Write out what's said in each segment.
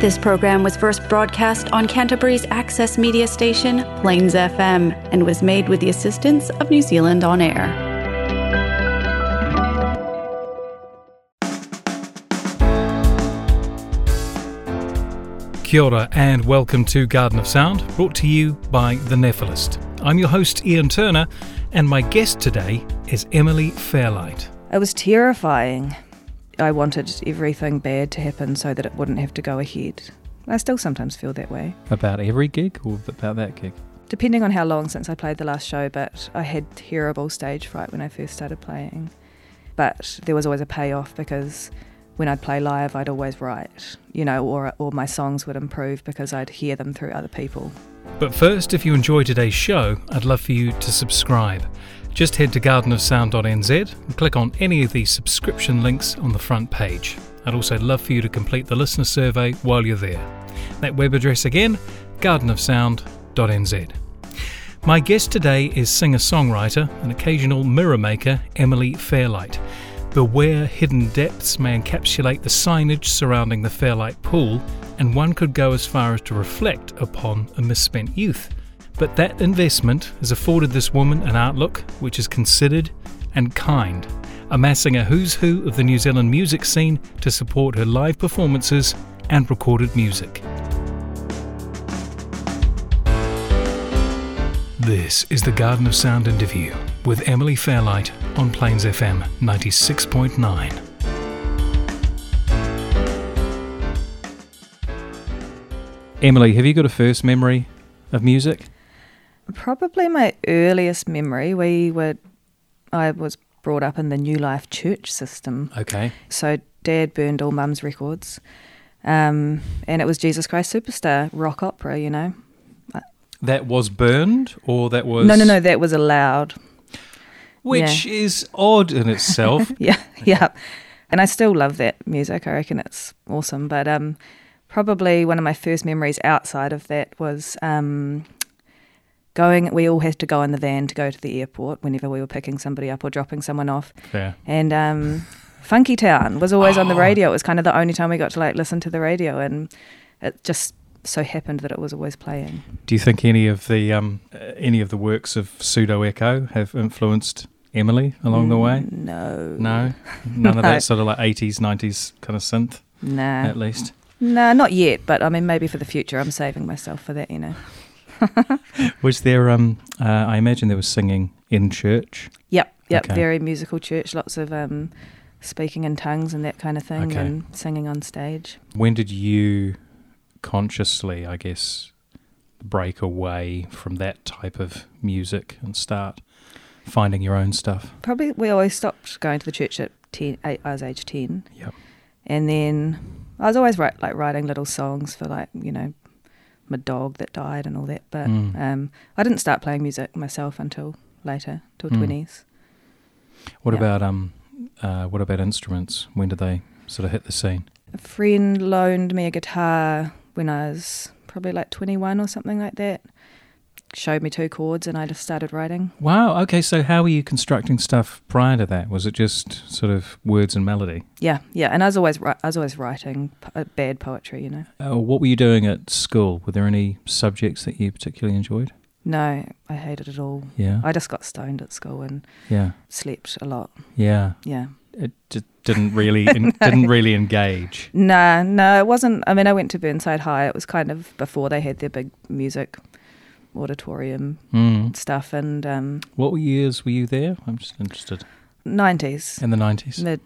This program was first broadcast on Canterbury's access media station, Plains FM, and was made with the assistance of New Zealand On Air. Kia ora and welcome to Garden of Sound, brought to you by The Nephilist. I'm your host, Ian Turner, and my guest today is Emily Fairlight. It was terrifying. I wanted everything bad to happen so that it wouldn't have to go ahead. I still sometimes feel that way, About every gig or about that gig? depending on how long since I played the last show, but I had terrible stage fright when I first started playing. But there was always a payoff because when I'd play live, I'd always write, you know, or, or my songs would improve because I'd hear them through other people. But first, if you enjoy today's show, I'd love for you to subscribe. Just head to gardenofsound.nz and click on any of the subscription links on the front page. I'd also love for you to complete the listener survey while you're there. That web address again, gardenofsound.nz. My guest today is singer songwriter and occasional mirror maker Emily Fairlight. Beware hidden depths may encapsulate the signage surrounding the Fairlight pool, and one could go as far as to reflect upon a misspent youth. But that investment has afforded this woman an outlook which is considered and kind, amassing a who's who of the New Zealand music scene to support her live performances and recorded music. This is the Garden of Sound interview with Emily Fairlight on Plains FM 96.9. Emily, have you got a first memory of music? Probably my earliest memory, we were, I was brought up in the New Life church system. Okay. So dad burned all mum's records. Um, and it was Jesus Christ Superstar rock opera, you know. That was burned or that was. No, no, no, that was allowed. Which is odd in itself. yeah, yeah. And I still love that music. I reckon it's awesome. But um, probably one of my first memories outside of that was um, going. We all had to go in the van to go to the airport whenever we were picking somebody up or dropping someone off. Fair. And um, Funky Town was always on the Oh. radio. It was kind of the only time we got to like listen to the radio, and it just so happened that it was always playing. Do you think any of the um, uh, any of the works of Pseudo Echo have influenced Emily along the way? Mm, No. No, none of that sort of like eighties, nineties kind of synth, Nah. at least. Nah, not yet. But I mean, maybe for the future, I'm saving myself for that. You know. Was there? Um, uh, I imagine there was singing in church. Yep, yep. Okay. Very musical church. Lots of um, speaking in tongues and that kind of thing, Okay. and singing on stage. When did you consciously, I guess, break away from that type of music and start finding your own stuff? Probably we always stopped going to the church at ten. Eight, I was age ten, Yep. and then I was always write, like writing little songs for like you know my dog that died and all that. But Mm. um, I didn't start playing music myself until later, till Mm. twenties. What Yeah. about um, uh, what about instruments? When did they sort of hit the scene? A friend loaned me a guitar when I was probably like twenty one or something like that. Showed me two chords, and I just started writing. Wow. Okay. So how were you constructing stuff prior to that? Was it just sort of words and melody? Yeah, yeah, and I was always I was always writing uh, bad poetry, you know. Uh, what were you doing at school? Were there any subjects that you particularly enjoyed? No, I hated it all. Yeah. I just got stoned at school and yeah. slept a lot. Yeah. Yeah. It just didn't really en- didn't really engage. Nah, no, it wasn't. I mean, I went to Burnside High. It was kind of before they had their big music auditorium Mm. stuff, and um, What years were you there? I'm just interested. nineties, In the nineties. mid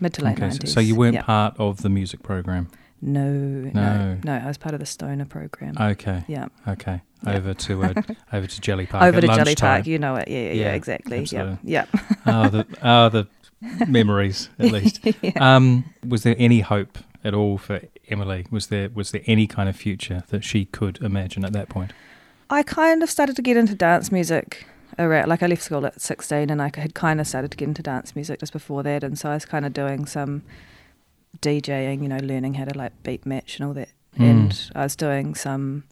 mid to late Okay, so, nineties. so you weren't Yeah. part of the music program. No, no, No. no. I was part of the Stoner program. Okay. yeah, Okay. Yeah. Over to uh, over to Jellie Park. over to Jellie. Park. You know it. Yeah, yeah, yeah Yeah, exactly. absolutely. Yeah, oh, the oh, the memories at least. yeah. yeah. Um, was there any hope at all for Emily? Was there was there any kind of future that she could imagine at that point? I kind of started to get into dance music around, like I left school at 16 and I had kind of started to get into dance music just before that. And so I was kind of doing some DJing, you know, learning how to like beat match and all that. Mm. And I was doing some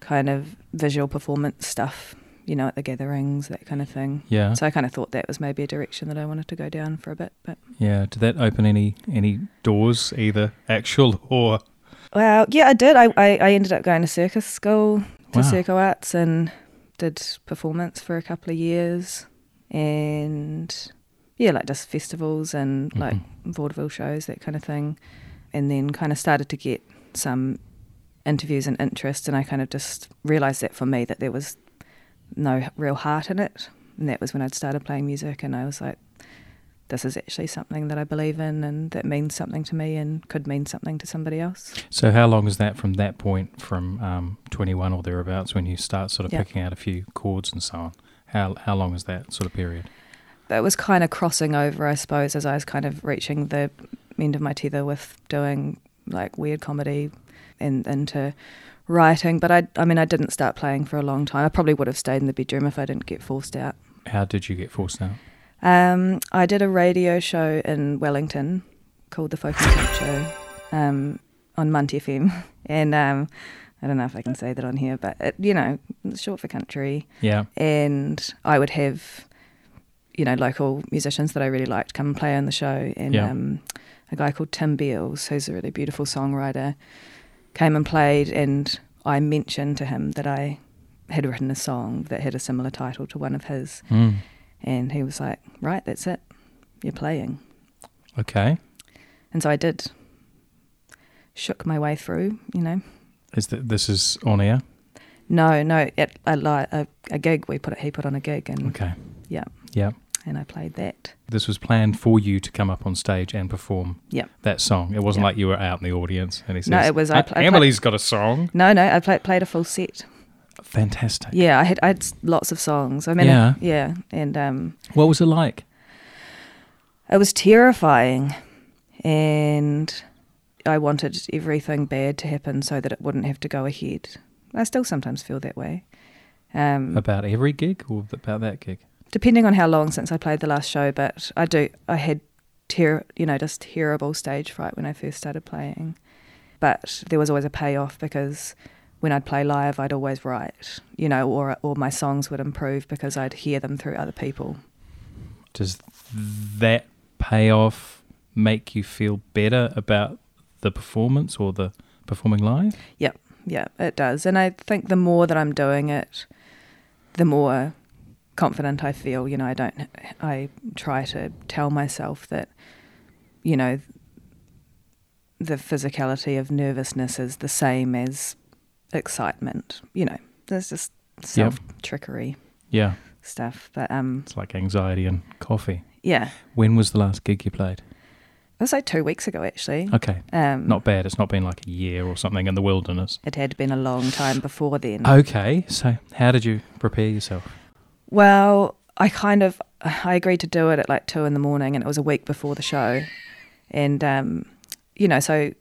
kind of visual performance stuff, you know, at the gatherings, that kind of thing. Yeah, So I kind of thought that was maybe a direction that I wanted to go down for a bit. But yeah. Did that open any any doors, either actual or Well, yeah, I did. I, I, I ended up going to circus school, to Wow. Circo Arts, and did performance for a couple of years. And yeah, like just festivals and mm-hmm. like vaudeville shows, that kind of thing. And then kind of started to get some interviews and interest. And I kind of just realized that for me, that there was no real heart in it. And that was when I'd started playing music. And I was like, this is actually something that I believe in and that means something to me and could mean something to somebody else. So how long is that from that point, from um, 21 or thereabouts, when you start sort of Yeah. picking out a few chords and so on? How how long is that sort of period? That was kind of crossing over, I suppose, as I was kind of reaching the end of my tether with doing like weird comedy and into writing. But I, I mean, I didn't start playing for a long time. I probably would have stayed in the bedroom if I didn't get forced out. How did you get forced out? Um, I did a radio show in Wellington called the Folk and Show um, on Munty FM, and um, I don't know if I can say that on here, but it, you know, it's short for country. Yeah. and I would have, you know, local musicians that I really liked come and play on the show. And Yeah. um, a guy called Tim Beals, who's a really beautiful songwriter, came and played. And I mentioned to him that I had written a song that had a similar title to one of his. Mm. And he was like, Right, that's it. You're playing. Okay. And so I did. Shook my way through, you know. Is that this is on air? No, no, at a, a, a gig we put it, he put on a gig and Okay. yeah, Yeah. and I played that. This was planned for you to come up on stage and perform Yep. that song. It wasn't Yeah. like you were out in the audience and he says, No, it was- I "Uh, pl- I Emily's got a song. No, no, I played played a full set. Fantastic. Yeah, I had I had lots of songs. I mean, Yeah. yeah, and um, What was it like? it was terrifying, and I wanted everything bad to happen so that it wouldn't have to go ahead. I still sometimes feel that way. Um, About every gig or about that gig? depending on how long since I played the last show, but I do. I had ter- you know, just terrible stage fright when I first started playing, but there was always a payoff because when I'd play live, I'd always write, you know, or or my songs would improve because I'd hear them through other people. Does that payoff make you feel better about the performance or the performing live? Yep, yeah, it does, and I think the more that I'm doing it, the more confident I feel. You know, I don't. I try to tell myself that, you know, the physicality of nervousness is the same as excitement. You know, there's just self trickery Yeah. stuff. But um, It's like anxiety and coffee. yeah, When was the last gig you played? it was like two weeks ago actually. Okay. Um, Not bad. It's not been like a year or something in the wilderness. It had been a long time before then. Okay. So, how did you prepare yourself? Well, I kind of I agreed to do it at like two in the morning, and it was a week before the show, and um, you know, so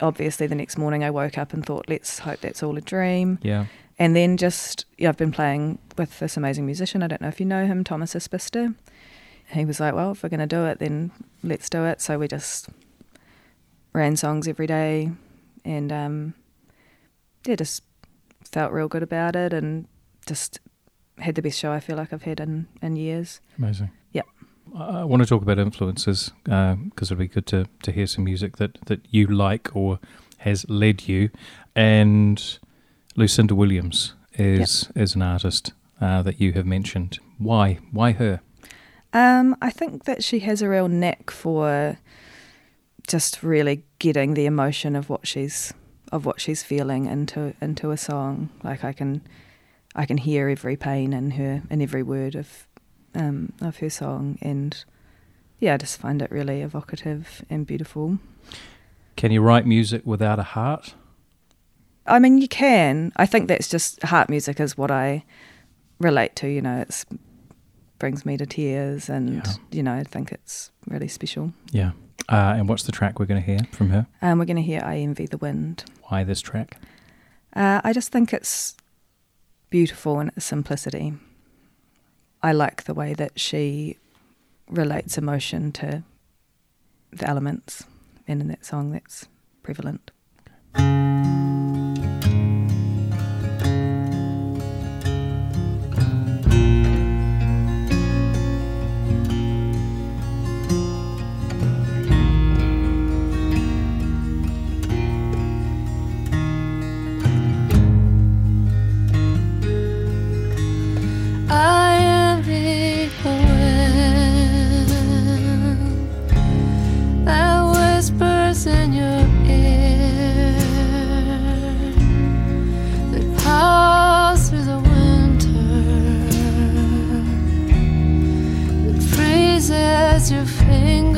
obviously the next morning I woke up and thought, let's hope that's all a dream, Yeah. and then just yeah, I've been playing with this amazing musician. I don't know if you know him, Thomas Isbister. He was like, well, if we're going to do it, then let's do it. So we just ran songs every day, and um, yeah, just felt real good about it, and just had the best show I feel like I've had in, in years. Amazing. Yep. I want to talk about influences because it'd be good to, to hear some music that, that you like or has led you. And Lucinda Williams is is an artist uh, that you have mentioned. Why? Why her? Um, I think that she has a real knack for just really getting the emotion of what she's of what she's feeling into into a song. Like I can I can hear every pain in her in every word of um, of her song and yeah, I just find it really evocative and beautiful. Can you write music without a heart? I mean, you can. I think that's just heart music is what I relate to. You know, it brings me to tears, and Yeah. you know, I think it's really special. Yeah. Uh, and what's the track we're going to hear from her? Um, we're going to hear "I Envy the Wind." Why this track? Uh, I just think it's beautiful in its simplicity. I like the way that she relates emotion to the elements, in that song, that's prevalent. is as your finger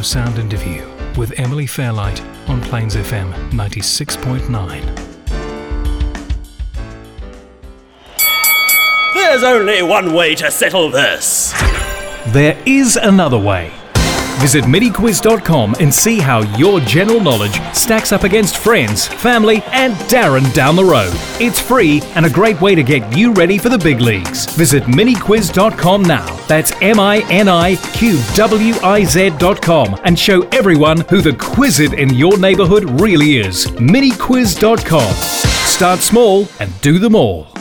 of Sound interview with Emily Fairlight on Plains FM 96.9. There's only one way to settle this. There is another way. Visit MiniQwiz.com and see how your general knowledge stacks up against friends, family, and Darren down the road. It's free and a great way to get you ready for the big leagues. Visit MiniQwiz.com now. That's M I N I Q W I Z.com and show everyone who the Quizit in your neighborhood really is. MiniQwiz.com. Start small and do them all.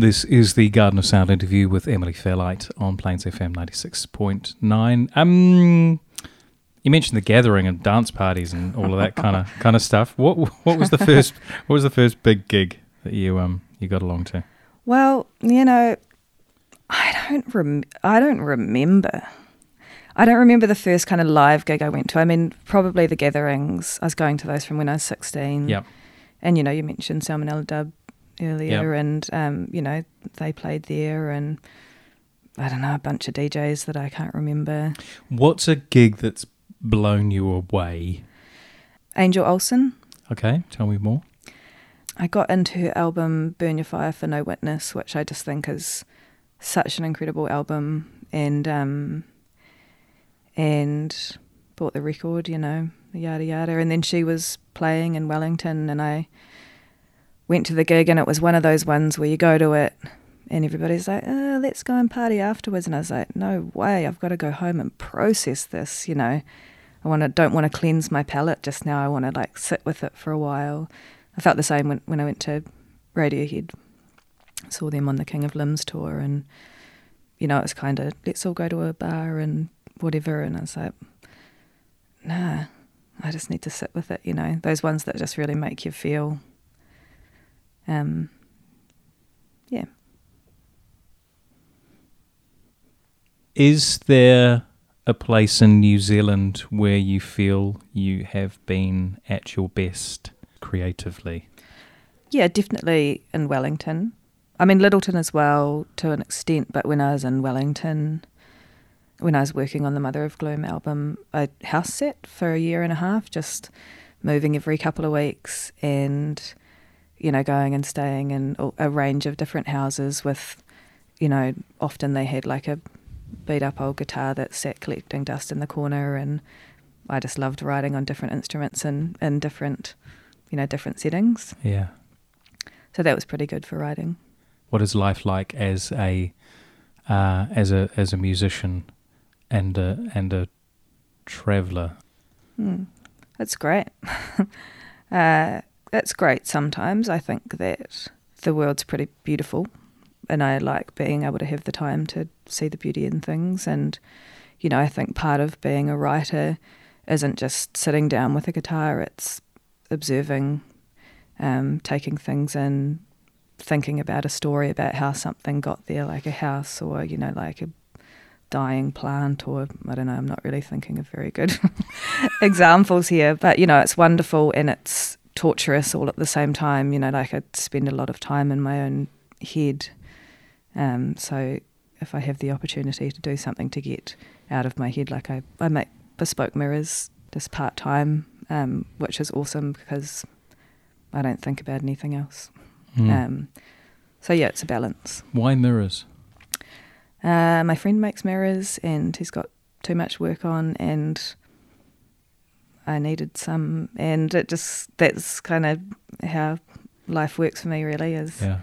This is the Garden of Sound interview with Emily Fairlight on Plains FM 96.9. Um, you mentioned the gathering and dance parties and all of that kind of kind of stuff. What what was the first what was the first big gig that you um you got along to? Well, you know, I don't rem- I don't remember. I don't remember the first kind of live gig I went to. I mean, probably the gatherings. I was going to those from when I was 16. Yep. And, you know, you mentioned Salmonella Dub earlier, Yep. and, um, you know, they played there, and I don't know, a bunch of DJs that I can't remember. What's a gig that's blown you away? Angel Olsen. Okay, tell me more. I got into her album Burn Your Fire for No Witness, which I just think is such an incredible album, and um, and bought the record, you know, yada yada. And then she was playing in Wellington, and I went to the gig, and it was one of those ones where you go to it, and everybody's like, oh, "Let's go and party afterwards," and I was like, "No way! I've got to go home and process this," you know. I want to don't want to cleanse my palate just now. I want to like sit with it for a while. I felt the same when, when I went to Radiohead. Saw them on the King of Limbs tour, and you know, it's kind of let's all go to a bar and whatever. And I was like, nah, I just need to sit with it. You know, those ones that just really make you feel, um, yeah. Is there a place in New Zealand where you feel you have been at your best creatively? Yeah, definitely in Wellington. I mean, Lyttelton as well to an extent, but when I was in Wellington, when I was working on the Mother of Gloom album, I house set for a year and a half, just moving every couple of weeks and, you know, going and staying in a- range of different houses with, you know, often they had like a beat up old guitar that sat collecting dust in the corner and I just loved writing on different instruments and in different, you know, different settings. Yeah. So that was pretty good for writing. What is life like as a uh, as a as a musician and a and a traveller? Hmm. That's great. uh, that's great sometimes. I think that the world's pretty beautiful, and I like being able to have the time to see the beauty in things. And, you know, I think part of being a writer isn't just sitting down with a guitar, it's observing, um, taking things in, thinking about a story about how something got there, like a house or, you know, like a dying plant or I don't know, I'm not really thinking of very good examples here, but you know, it's wonderful and it's torturous all at the same time. You know, like I spend a lot of time in my own head. Um, so if I have the opportunity to do something to get out of my head, like I, I make bespoke mirrors just part time, um, which is awesome because I don't think about anything else. Mm. Um, so yeah, it's a balance. Why mirrors? Uh, my friend makes mirrors and he's got too much work on and I needed some and it just that's kind of how life works for me really is Yeah,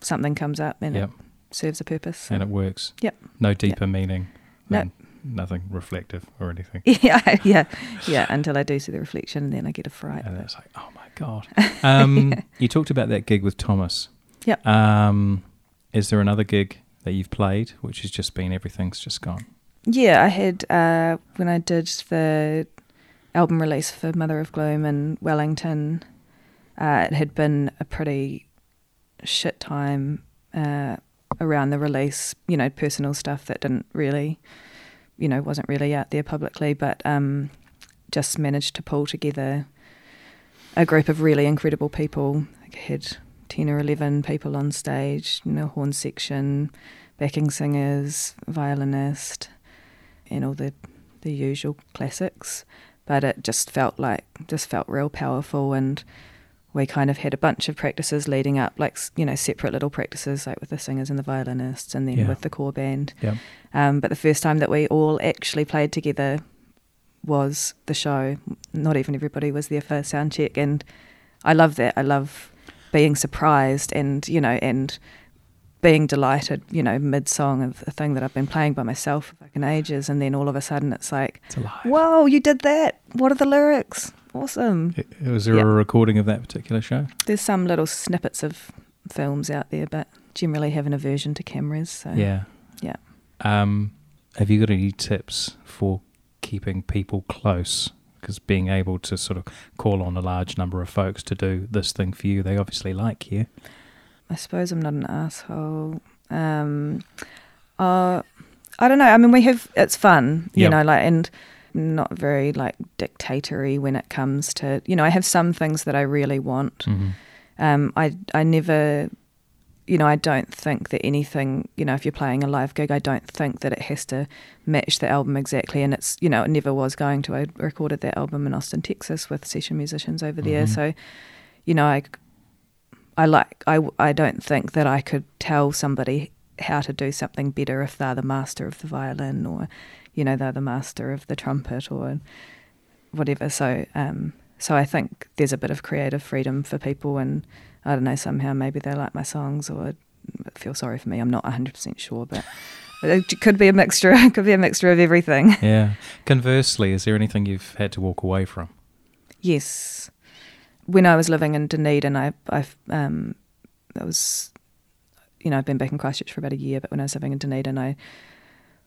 something comes up and Yep. it serves a purpose. and it works. Yep. No deeper meaning. No. Nothing reflective or anything. yeah, yeah, yeah. Until I do see the reflection, and then I get a fright. And it's like, oh my god. Um, You talked about that gig with Thomas. Yep. Um, is there another gig that you've played, which has just been everything's just gone? Yeah, I had uh, when I did the album release for Mother of Gloom in Wellington. Uh, it had been a pretty shit time uh, around the release. You know, personal stuff that didn't really, you know, wasn't really out there publicly, but um, just managed to pull together a group of really incredible people. I had ten or eleven people on stage. You know, horn section, backing singers, violinist, and all the the usual classics. But it just felt like just felt real powerful, and we kind of had a bunch of practices leading up, like you know separate little practices, like with the singers and the violinists, and then Yeah. with the core band. Yeah. Um, but the first time that we all actually played together was the show. Not even everybody was there for sound check, and I love that. I love being surprised and you know and being delighted, you know, mid song of a thing that I've been playing by myself for fucking ages, and then all of a sudden it's like, It's whoa, you did that! What are the lyrics? Awesome. I- Was there Yeah. a recording of that particular show? There's some little snippets of films out there, but generally have an aversion to cameras. So Yeah. yeah. Um, have you got any tips for keeping people close? Because being able to sort of call on a large number of folks to do this thing for you, they obviously like you. I suppose I'm not an asshole. Um, uh, I don't know. I mean, we have it's fun, you Yep. know, like and not very like dictatory when it comes to you know. I have some things that I really want. Mm-hmm. Um, I I never, you know, I don't think that anything, you know, if you're playing a live gig, I don't think that it has to match the album exactly. And it's, you know, it never was going to. I recorded that album in Austin, Texas, with session musicians over there. Mhm. So, you know, I, I like, I, I don't think that I could tell somebody how to do something better if they're the master of the violin or, you know, they're the master of the trumpet or whatever. So, um, so I think there's a bit of creative freedom for people, and I don't know, somehow maybe they like my songs or feel sorry for me. I'm not 100% sure, but it could be a mixture. It could be a mixture of everything. Yeah. Conversely, is there anything you've had to walk away from? Yes. When I was living in Dunedin, I, I, um, that was, you know, I've been back in Christchurch for about a year, but when I was living in Dunedin, I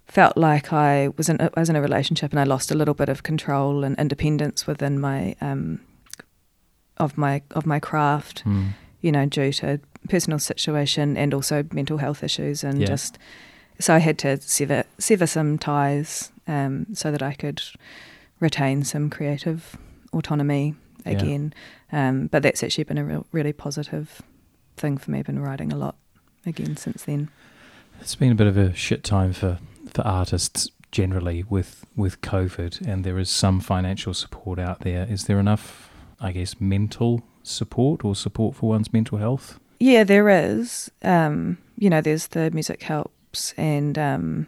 felt like I was in, I was in a relationship and I lost a little bit of control and independence within my, um, of my, of my craft. Mm. you know, due to personal situation and also mental health issues, and Yeah. just so I had to sever sever some ties um, so that I could retain some creative autonomy Yeah. again. Um, but that's actually been a real, really positive thing for me. I've been writing a lot again since then. It's been a bit of a shit time for, for artists generally with with COVID, and there is some financial support out there. Is there enough, I guess, mental support or support for one's mental health? Yeah, there is. Um, you know, there's the music helps, and um,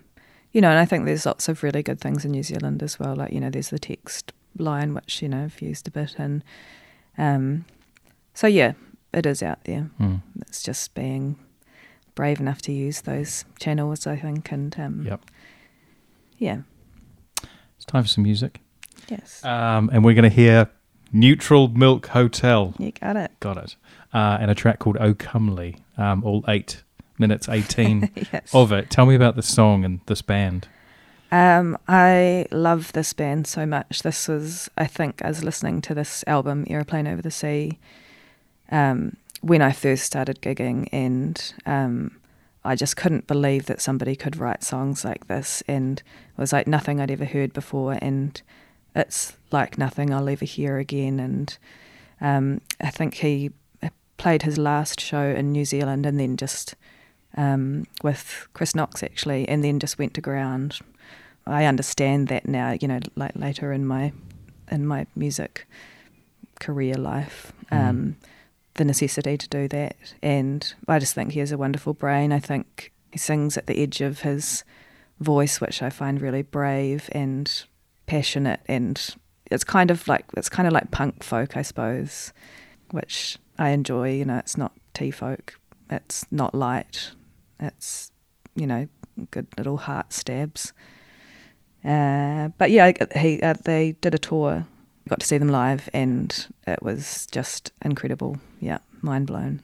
you know, and I think there's lots of really good things in New Zealand as well. Like you know, there's the text line, which you know I've used a bit, and um, so yeah, it is out there. Hmm. It's just being brave enough to use those channels, I think, and um, Yep. yeah, It's time for some music, yes, um, and we're going to hear "Neutral Milk Hotel." you got it. Got it. Uh, and a track called "Oh Comely." Um, all eight minutes eighteen yes. of it. Tell me about the song and this band. Um, I love this band so much. This was, I think, I was listening to this album, Aeroplane Over the Sea, um, when I first started gigging, and um, I just couldn't believe that somebody could write songs like this, and it was like nothing I'd ever heard before, and it's like nothing I'll ever hear again. And um, I think he played his last show in New Zealand, and then just um, with Chris Knox actually, and then just went to ground. I understand that now, you know, like later in my in my music career life, Mm. um, the necessity to do that, and I just think he has a wonderful brain. I think he sings at the edge of his voice, which I find really brave and passionate, and it's kind of like it's kind of like punk folk, I suppose, which I enjoy. You know, it's not tea folk, it's not light, it's you know good little heart stabs. Uh, but yeah, I- he uh, they did a tour, got to see them live, and it was just incredible. Yeah, mind blown.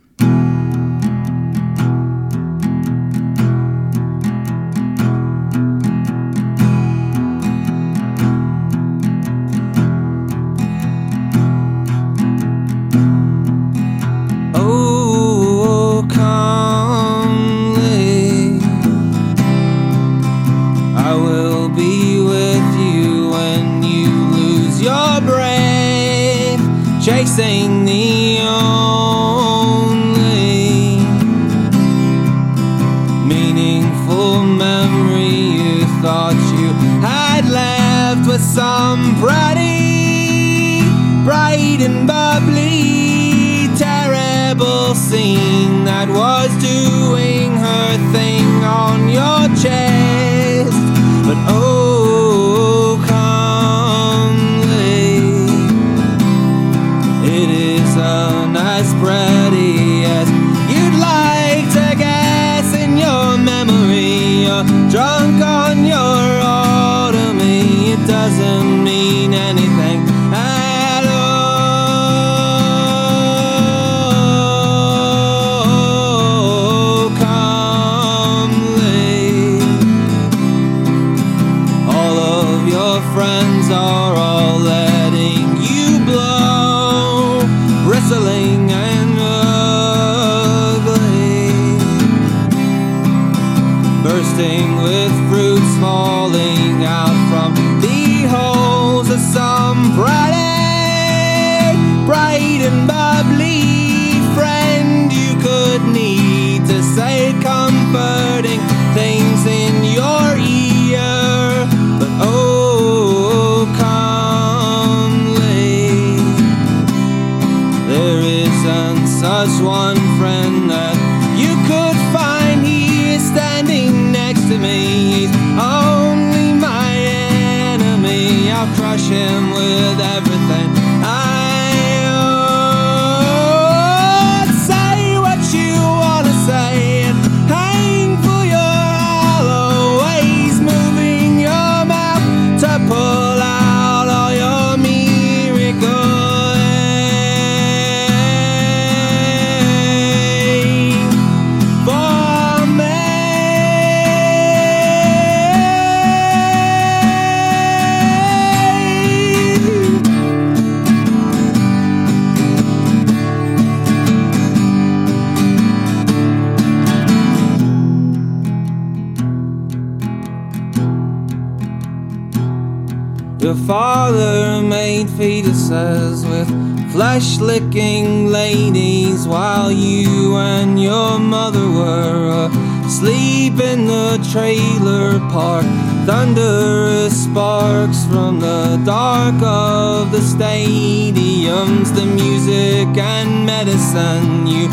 trailer park. Thunderous sparks from the dark of the stadiums, the music and medicine you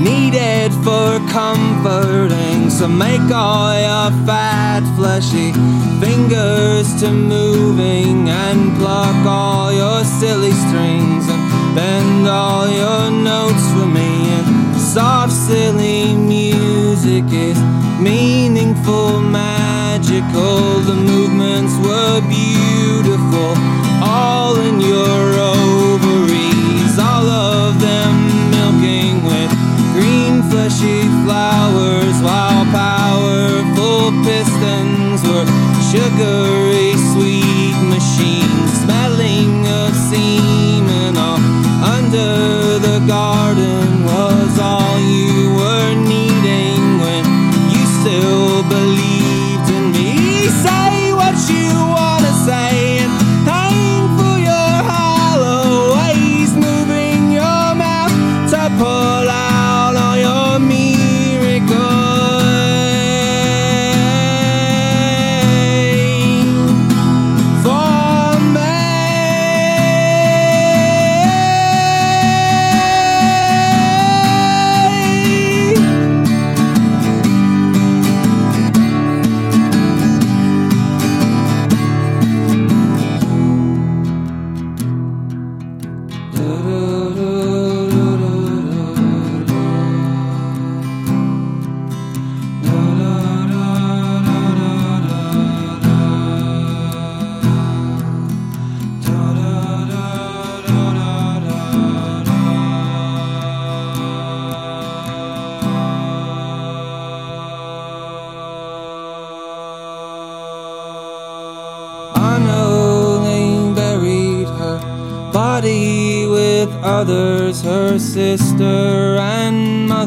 needed for comforting. So make all your fat, fleshy fingers to moving and pluck all your silly strings and bend all your notes for me. And soft, silly music is meaningful, magical. The movements were beautiful, all in your ovaries, all of them milking with green fleshy flowers, while powerful pistons were sugar.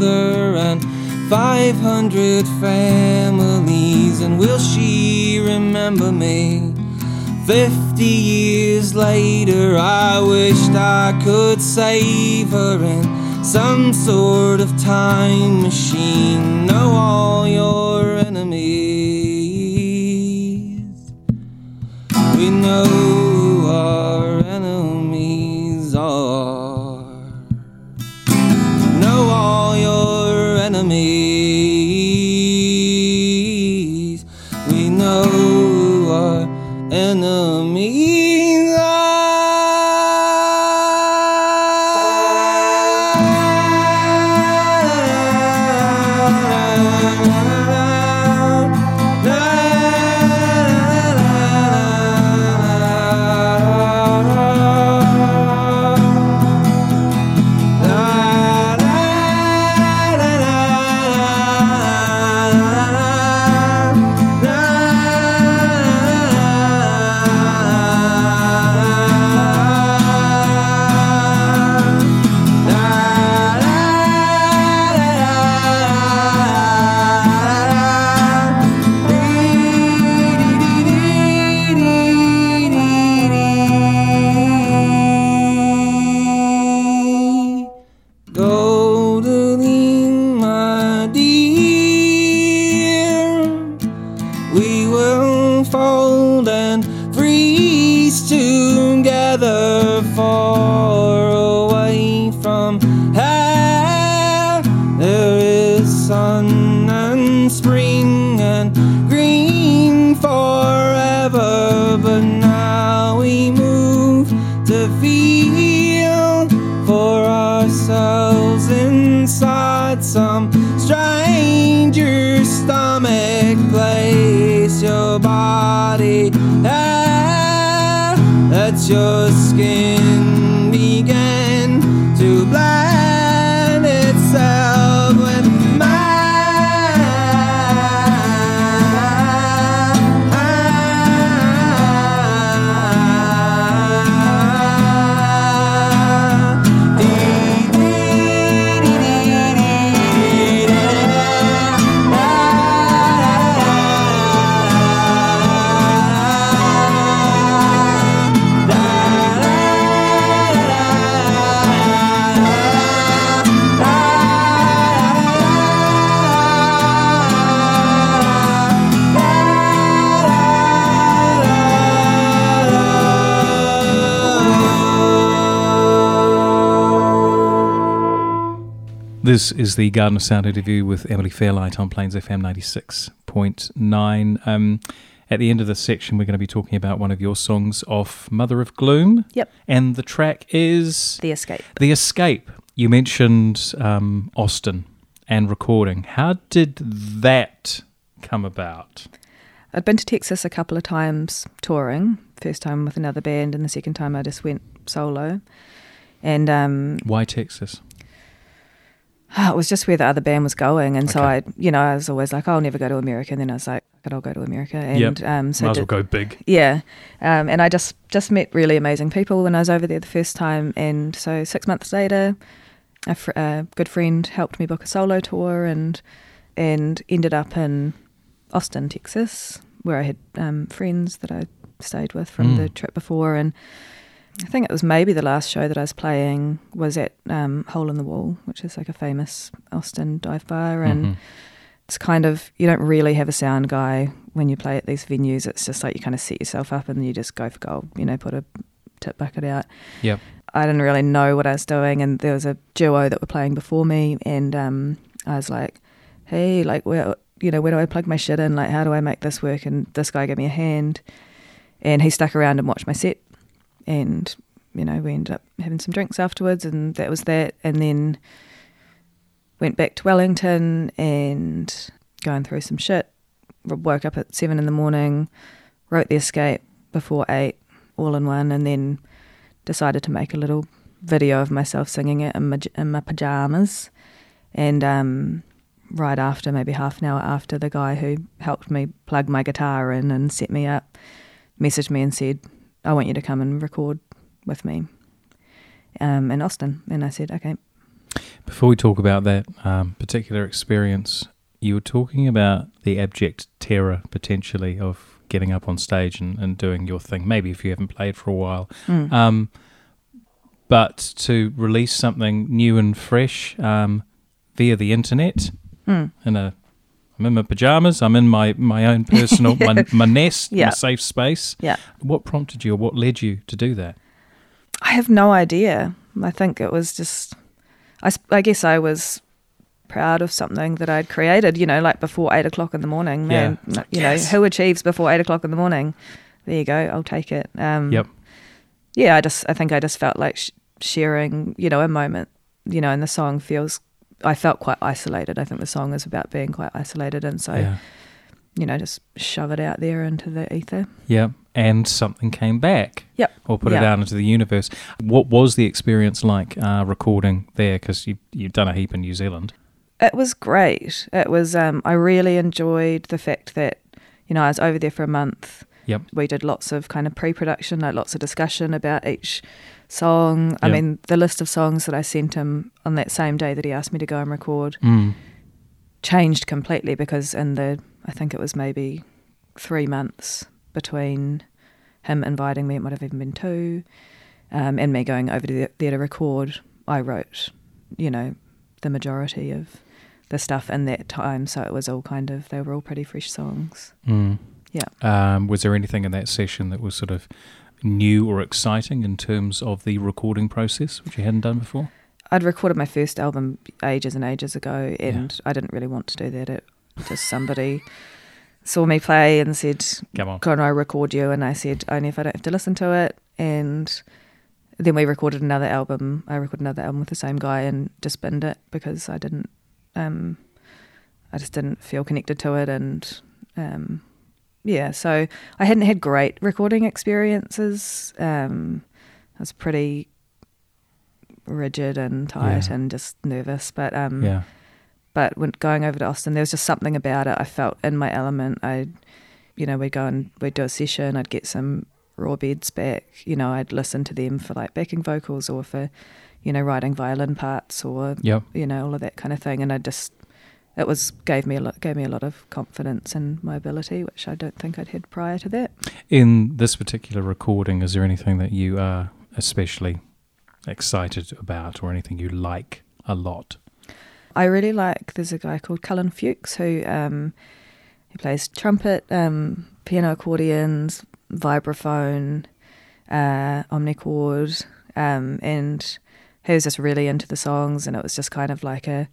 mother and 500 families. And will she remember me? 50 years later, I wished I could save her in some sort of time machine. Know all your enemies. We know. Sun and spring and green forever, but now we move to feel for ourselves inside some stranger stomach. Place your body ah, let your skin begin This is the Garden of Sound interview with Emily Fairlight on Plains FM 96.9. Um, at the end of this section, we're going to be talking about one of your songs off Mother of Gloom. Yep. And the track is The Escape. The Escape. You mentioned um, Austin and recording. How did that come about? I'd been to Texas a couple of times touring. First time with another band, and the second time I just went solo. And um, Why Texas? it was just where the other band was going, and so I, you know, I was always like, "Oh, I'll never go to America. And then I was like, "I'll go to America. And Yep. um, so Might as well go big. Yeah, um, and I just just met really amazing people when I was over there the first time, and so six months later, a, fr- a good friend helped me book a solo tour, and and ended up in Austin, Texas, where I had um, friends that I stayed with from Mm. the trip before, and I think it was maybe the last show that I was playing was at um, Hole in the Wall, which is like a famous Austin dive bar, and Mhm. it's kind of you don't really have a sound guy when you play at these venues. It's just like you kind of set yourself up and you just go for gold. You know, put a tip bucket out. Yep. I didn't really know what I was doing, and there was a duo that were playing before me, and um, I was like, "Hey, like, where, you know, where do I plug my shit in? Like, how do I make this work?" And this guy gave me a hand, and he stuck around and watched my set, and you know, we ended up having some drinks afterwards, and that was that. And then went back to Wellington and going through some shit. Woke up at seven in the morning, wrote the escape before eight, all in one, and then decided to make a little video of myself singing it in my, in my pajamas. And um, right after, maybe half an hour after, the guy who helped me plug my guitar in and set me up messaged me and said, I want you to come and record with me um, in Austin. And I said, okay. Before we talk about that um, particular experience, you were talking about the abject terror potentially of getting up on stage and, and doing your thing. Maybe if you haven't played for a while. Mm. Um, but to release something new and fresh um, via the internet Mm. in a I'm in my pajamas. I'm in my, my own personal my, my nest, Yeah. my safe space. Yeah. What prompted you, or what led you to do that? I have no idea. I think it was just, I, I guess I was proud of something that I'd created, you know, like before eight o'clock in the morning. Man, n- you Yes. know, who achieves before eight o'clock in the morning? There you go. I'll take it. Um, Yep. Yeah, I just, I think I just felt like sh- sharing, you know, a moment, you know, and the song feels, I felt quite isolated. I think the song is about being quite isolated. And so, yeah. you know, just shove it out there into the ether. Yeah. And something came back. Yep. Or put it Yeah. out into the universe. What was the experience like uh, recording there? Because you, you've done a heap in New Zealand. It was great. It was. Um, I really enjoyed the fact that you know I was over there for a month. Yep. We did lots of kind of pre-production, like lots of discussion about each song. I mean, the list of songs that I sent him on that same day that he asked me to go and record Mm. changed completely because in the I think it was maybe three months between him inviting me, it might have even been two, um, and me going over to the, there to record. I wrote, you know, the majority of the stuff in that time, so it was all kind of they were all pretty fresh songs. Mm. Yeah. Um, was there anything in that session that was sort of new or exciting in terms of the recording process, which you hadn't done before? I'd recorded my first album ages and ages ago, and I didn't really want to do that. It just somebody saw me play and said, Come on. can I record you? And I said, only if I don't have to listen to it. And then we recorded another album. I recorded another album with the same guy and just binned it because I didn't, um, I just didn't feel connected to it. And um, yeah, so I hadn't had great recording experiences. Um, I was pretty rigid and tight Yeah. and just nervous. But um, Yeah. but when going over to Austin, there was just something about it. I felt in my element. I, you know, we'd go and we'd do a session. I'd get some raw beds back. You know, I'd listen to them for like backing vocals or for, you know, writing violin parts or Yep. you know all of that kind of thing. And I just, it was gave me a lot gave me a lot of confidence in my ability, which I don't think I'd had prior to that. In this particular recording, is there anything that you are especially excited about or anything you like a lot? I really like. There's a guy called Cullen Fuchs who um, he plays trumpet, um, piano, accordions, vibraphone, uh, omnichord, um, and he was just really into the songs, and it was just kind of like a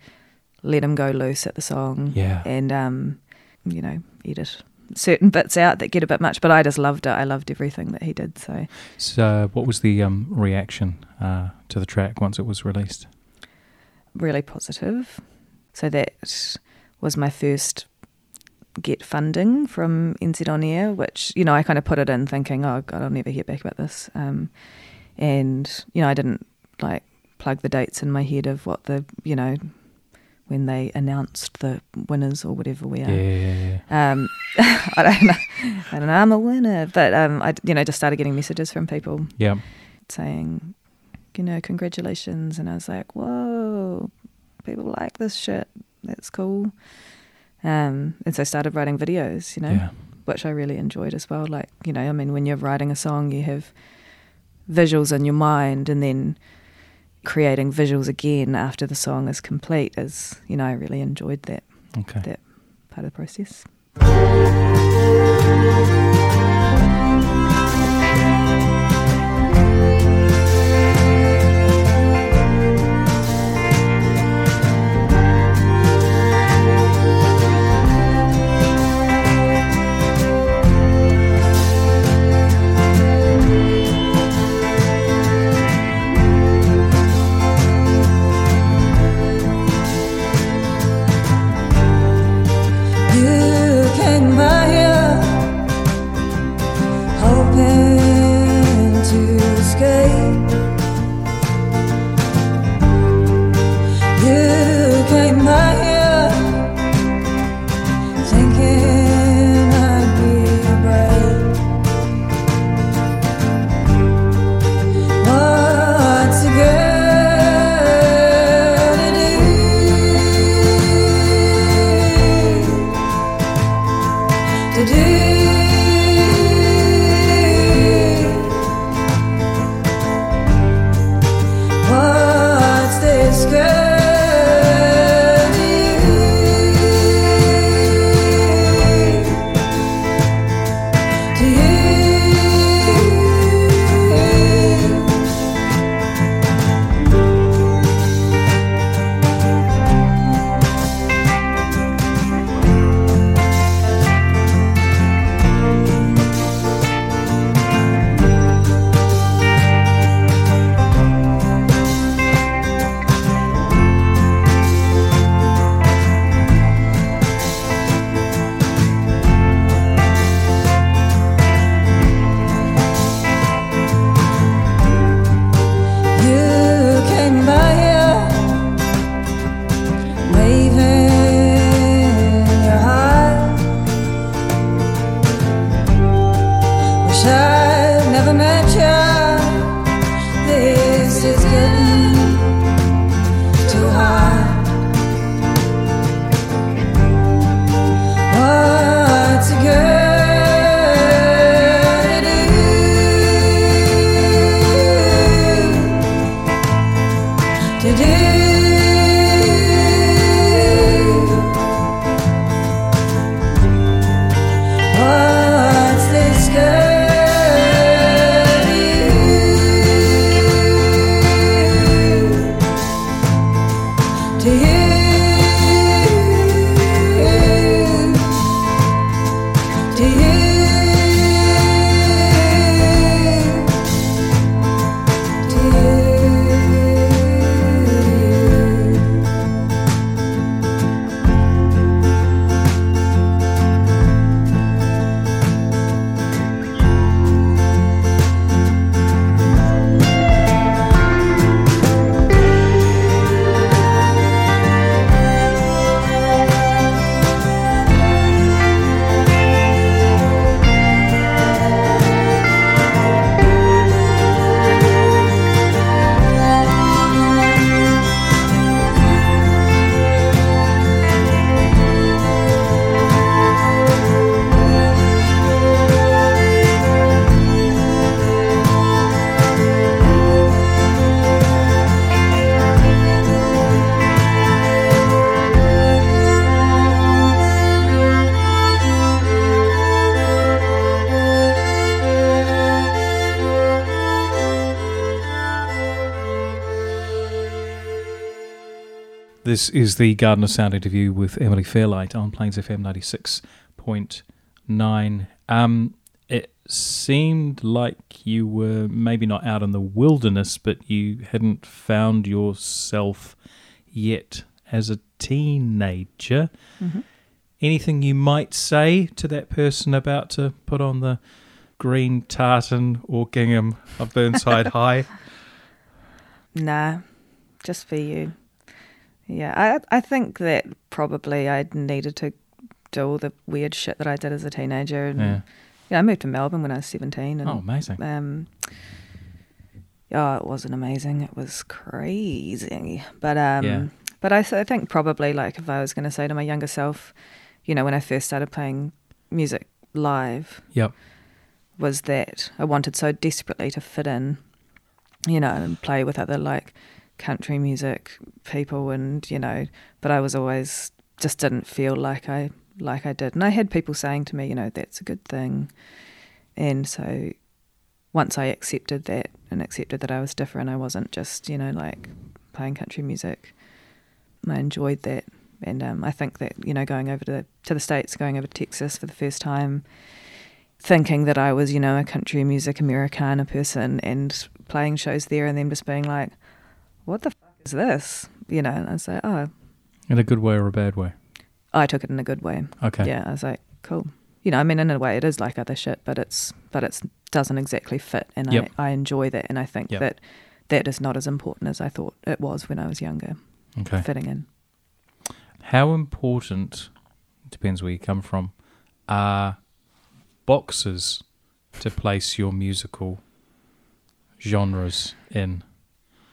let him go loose at the song, Yeah. and um, you know, edit certain bits out that get a bit much. But I just loved it. I loved everything that he did. So So, what was the um, reaction uh, to the track once it was released? really positive. So that was my first get funding from NZ On Air, which, you know, I kind of put it in thinking, oh, God, I'll never hear back about this. Um, and, you know, I didn't like plug the dates in my head of what the, you know, when they announced the winners or whatever we are. Yeah. Um, I don't know. I don't know. I'm a winner. But, um, I, you know, just started getting messages from people Yeah. saying, you know, congratulations. And I was like, whoa, people like this shit. That's cool. Um, and so I started writing videos, you know, Yeah. which I really enjoyed as well. Like, you know, I mean, when you're writing a song, you have visuals in your mind and then creating visuals again after the song is complete is, you know, I really enjoyed that, Okay. that part of the process. This is the Garden of Sound interview with Emily Fairlight on Plains FM 96.9. Um, it seemed like you were maybe not out in the wilderness, but you hadn't found yourself yet as a teenager. Mhm. Anything you might say to that person about to put on the green tartan or gingham of Burnside High? Nah, just for you. Yeah, I I think that probably I needed to do all the weird shit that I did as a teenager, and Yeah. I moved to Melbourne when I was seventeen, and Oh, amazing. um, oh, it wasn't amazing. It was crazy, but um, Yeah. but I, I think probably like if I was going to say to my younger self, you know, when I first started playing music live, Yep. was that I wanted so desperately to fit in, you know, and play with other like country music people, and you know, but I was always just didn't feel like I like I did, and I had people saying to me, you know, that's a good thing, and so once I accepted that and accepted that I was different, I wasn't just you know like playing country music. I enjoyed that, and um, I think that you know going over to the, to the states, going over to Texas for the first time, thinking that I was you know a country music Americana person and playing shows there, and then just being like, "What the fuck is this?" You know, and I say, "Oh, In a good way or a bad way? I took it in a good way." Okay. Yeah, I was like, "Cool." You know, I mean, in a way, it is like other shit, but it's but it's doesn't exactly fit, and Yep. I I enjoy that, and I think Yep. that that is not as important as I thought it was when I was younger, Okay. fitting in. How important, depends where you come from, are boxes to place your musical genres in?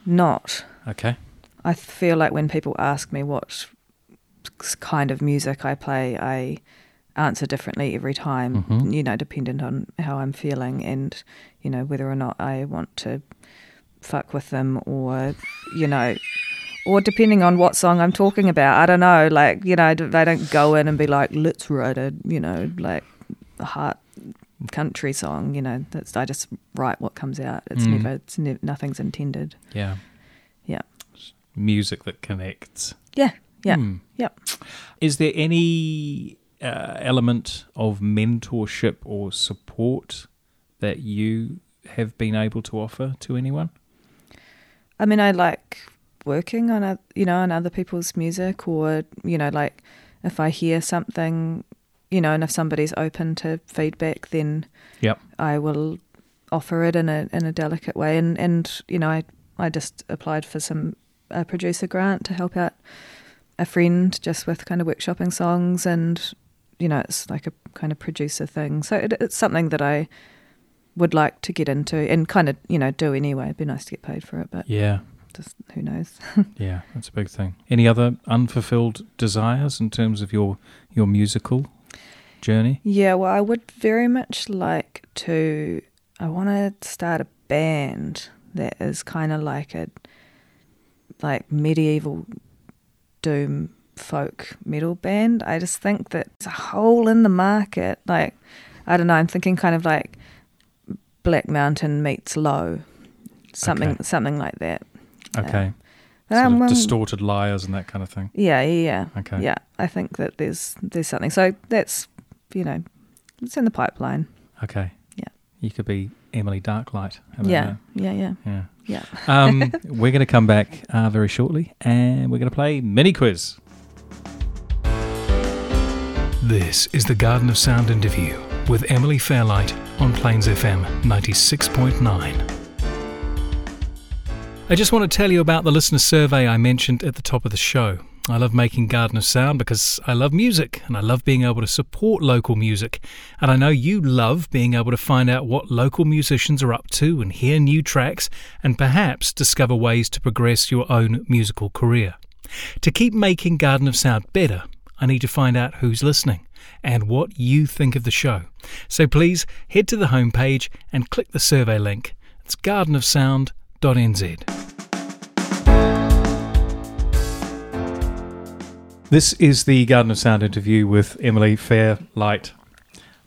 Not Okay. I feel like when people ask me what kind of music I play, I answer differently every time, Mhm. you know, dependent on how I'm feeling and, you know, whether or not I want to fuck with them or, you know, or depending on what song I'm talking about. I don't know. Like, you know, they don't go in and be like, let's write a, you know, like heart country song, you know, that's, I just write what comes out. It's Mm. never, it's ne- nothing's intended. Yeah. Yeah. Music that connects. Yeah. Yeah. Yep. Is there any uh, element of mentorship or support that you have been able to offer to anyone? I mean, I like working on a, you know on other people's music, or you know, like if I hear something, you know, and if somebody's open to feedback, then Yep. I will offer it in a in a delicate way. And and you know, I I just applied for some a producer grant to help out a friend just with kind of workshopping songs, and you know, it's like a kind of producer thing. So it, it's something that I would like to get into and kind of you know do anyway. It'd be nice to get paid for it, but Yeah. just who knows. Yeah, that's a big thing. Any other unfulfilled desires in terms of your your musical journey? Yeah, well, I would very much like to. I want to start a band that is kind of like a like medieval doom folk metal band. I just think that there's a hole in the market. Like, I don't know. I'm thinking kind of like Black Mountain meets Low, something Okay. something like that. Okay. But sort um, of um, distorted lyres and that kind of thing. Yeah, yeah, yeah. Okay. Yeah, I think that there's there's something. So that's you know, it's in the pipeline. Okay. Yeah. You could be Emily Darklight. Yeah, yeah, yeah, yeah. Yeah. Um, we're going to come back uh, very shortly and we're going to play mini quiz. This is the Garden of Sound interview with Emily Fairlight on Plains FM 96.9. I just want to tell you about the listener survey I mentioned at the top of the show. I love making Garden of Sound because I love music and I love being able to support local music. And I know you love being able to find out what local musicians are up to and hear new tracks and perhaps discover ways to progress your own musical career. To keep making Garden of Sound better, I need to find out who's listening and what you think of the show. So please head to the homepage and click the survey link. It's gardenofsound.nz. This is the Garden of Sound interview with Emily Fairlight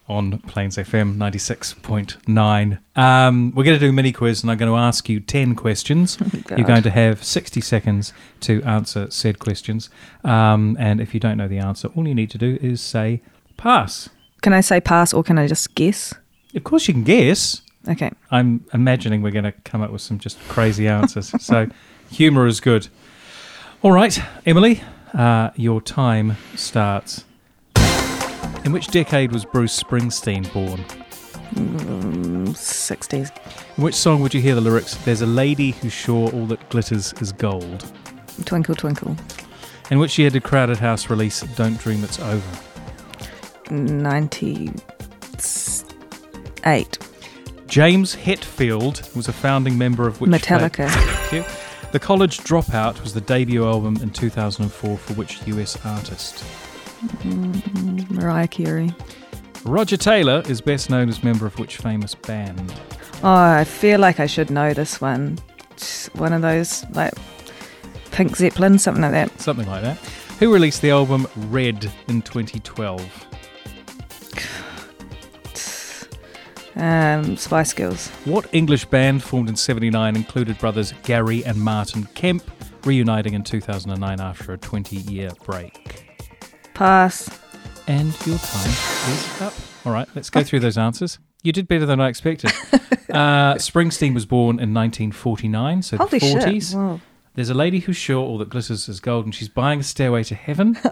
on Plains FM 96.9. Um, we're going to do a mini quiz and I'm going to ask you 10 questions. You're going to have 60 seconds to answer said questions. Um, and if you don't know the answer, all you need to do is say pass. Can I say pass or can I just guess? Of course, you can guess. Okay. I'm imagining we're going to come up with some just crazy answers. so, humour is good. All right, Emily, uh, your time starts. In which decade was Bruce Springsteen born? 60s. In which song would you hear the lyrics, There's a lady who's sure all that glitters is gold? Twinkle, twinkle. In which year did Crowded House release Don't Dream It's Over? 98. James Hetfield was a founding member of which Metallica. Thank you. The College Dropout was the debut album in 2004 for which US artist? Mm-hmm. Mariah Carey. Roger Taylor is best known as member of which famous band? Oh, I feel like I should know this one. It's one of those, like, Pink Zeppelin, something like that. Something like that. Who released the album Red in 2012? Um, Spice Girls. What English band formed in 79 included brothers Gary and Martin Kemp, reuniting in 2009 after a 20 year break? Pass. And your time is up. All right, let's go through those answers. You did better than I expected. uh, Springsteen was born in 1949, so Holy the 40s. shit. There's a lady who's sure all that glitters is gold, and she's buying a stairway to heaven.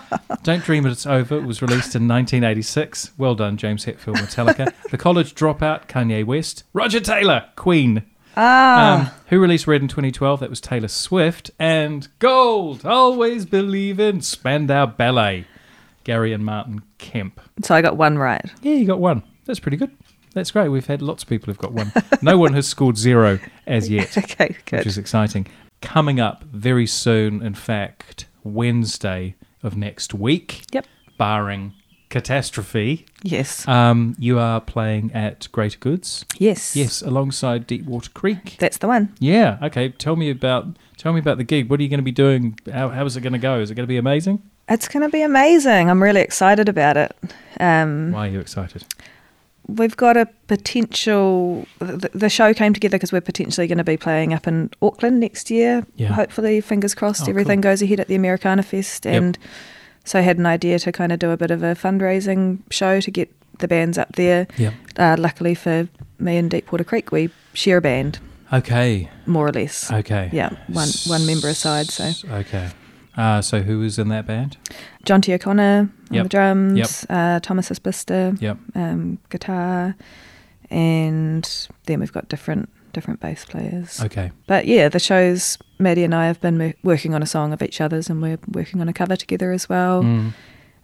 Don't Dream It's Over was released in 1986. Well done, James Hetfield, Metallica. the College Dropout, Kanye West. Roger Taylor, Queen. Ah. Um, who released Red in 2012? That was Taylor Swift. And Gold, Always Believe in Spandau Ballet, Gary and Martin Kemp. So I got one right. Yeah, you got one. That's pretty good. That's great. We've had lots of people who've got one. no one has scored zero as yet, Okay, which is exciting. Coming up very soon, in fact, Wednesday of next week, Yep. barring catastrophe, Yes. um, you are playing at Greater Goods. yes. Yes, alongside Deepwater Creek. That's the one. Yeah. Okay. Tell me about tell me about the gig. What are you going to be doing? How, how is it going to go? Is it going to be amazing? It's going to be amazing. I'm really excited about it. Um, Why are you excited? We've got a potential. The, the show came together because we're potentially going to be playing up in Auckland next year. Yeah. Hopefully, fingers crossed, Oh, everything cool. goes ahead at the Americana Fest. Yep. And so I had an idea to kind of do a bit of a fundraising show to get the bands up there. Yeah. Uh, luckily for me and Deepwater Creek, we share a band, Okay. more or less. Okay. Yeah, one one member aside. So Okay. Uh, so who was in that band? John T. O'Connor on Yep. the drums, uh, Thomas Isbister, Yep. um, guitar, and then we've got different different bass players. Okay. But yeah, the shows Maddie and I have been mo- working on a song of each other's, and we're working on a cover together as well. Mm.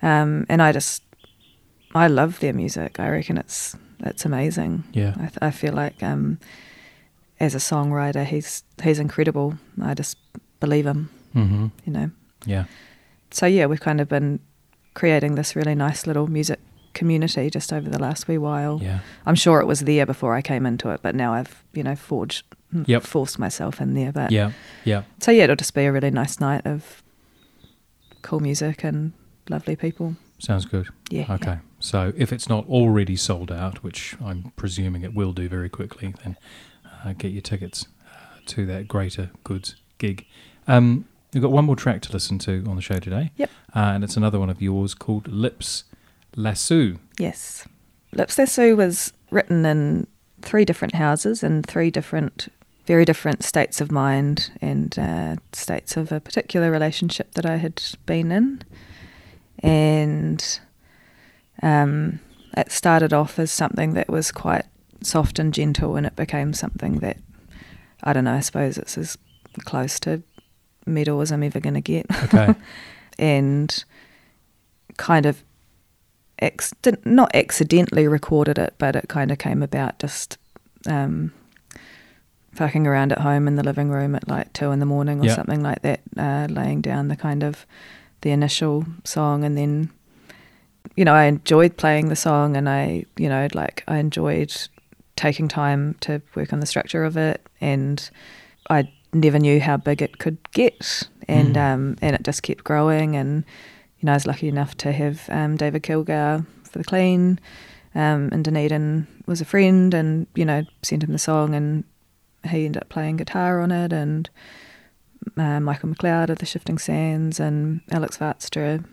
Um, and I just I love their music. I reckon it's it's amazing. Yeah. I, th- I feel like um, as a songwriter, he's he's incredible. I just believe him. Mm-hmm. You know. Yeah. So yeah, we've kind of been creating this really nice little music community just over the last wee while. Yeah. I'm sure it was there before I came into it, but now I've you know forged, Yep. forced myself in there. But Yeah. Yeah. so yeah, it'll just be a really nice night of cool music and lovely people. Sounds good. Yeah. yeah. Okay. So if it's not already sold out, which I'm presuming it will do very quickly, then uh, get your tickets uh, to that Greater Goods gig. Um, we've got one more track to listen to on the show today. Yep. Uh, and it's another one of yours called Lips Lasso. Yes. Lips Lasso was written in three different houses in three different, very different states of mind and uh, states of a particular relationship that I had been in. And um, it started off as something that was quite soft and gentle, and it became something that, I don't know, I suppose it's as close to metal as I'm ever going to get Okay. and kind of ex- didn't- accidentally recorded it, but it kind of came about just um, fucking around at home in the living room at like two in the morning or Yeah. something like that, uh, laying down the kind of the initial song, and then you know I enjoyed playing the song, and I you know like I enjoyed taking time to work on the structure of it, and I never knew how big it could get, and Mm. um, and it just kept growing. And you know, I was lucky enough to have um, David Kilgour for the clean. Um, and Dunedin was a friend, and you know sent him the song, and he ended up playing guitar on it, and uh, Michael McLeod of the Shifting Sands, and Alex Vaatstra,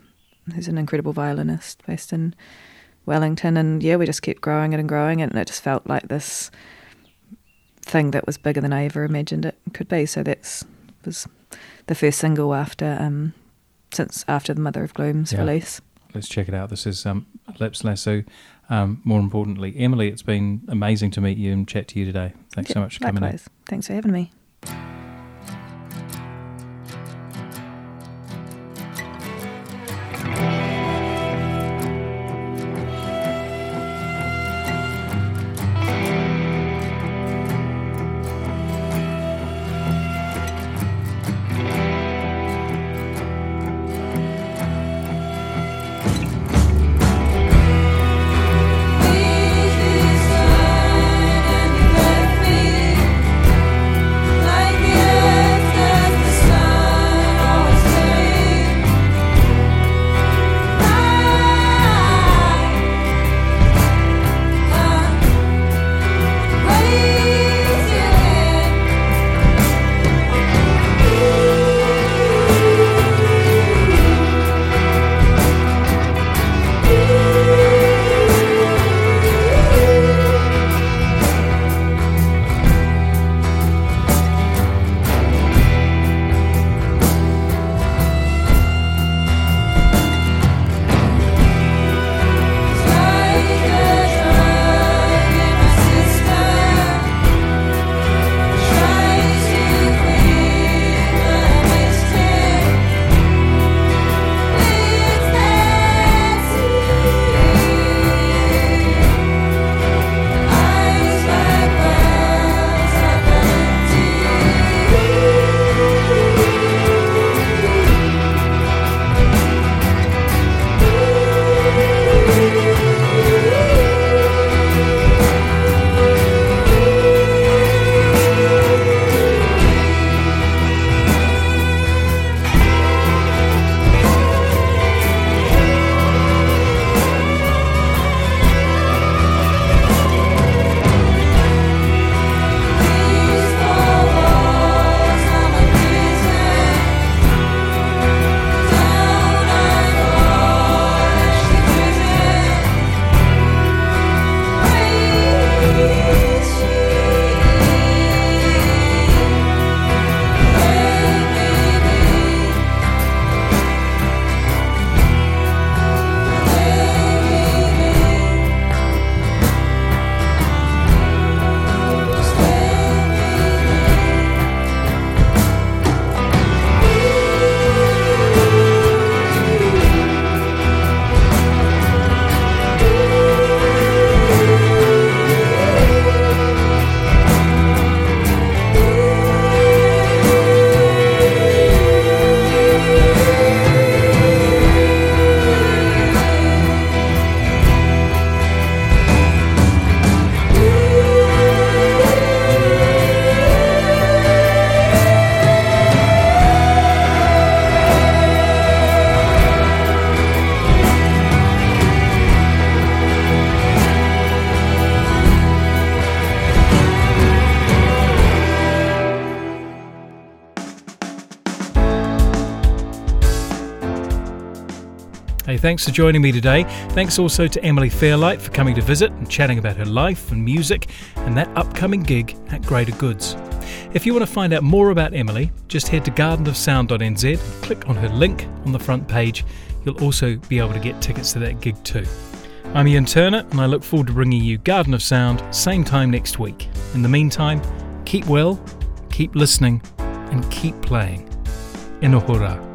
who's an incredible violinist based in Wellington, and yeah, we just kept growing it and growing it, and it just felt like this thing that was bigger than I ever imagined it could be. So that's was the first single after um, since after the Mother of Gloom's Yeah. release. Let's check it out. This is um, Lips Lasso. Um, more importantly, Emily, it's been amazing to meet you and chat to you today. Thanks so much for coming in. likewise. Thanks for having me. Thanks for joining me today. Thanks also to Emily Fairlight for coming to visit and chatting about her life and music and that upcoming gig at Greater Goods. If you want to find out more about Emily, just head to gardenofsound.nz and click on her link on the front page. You'll also be able to get tickets to that gig too. I'm Ian Turner and I look forward to bringing you Garden of Sound same time next week. In the meantime, keep well, keep listening, and keep playing. Inohora.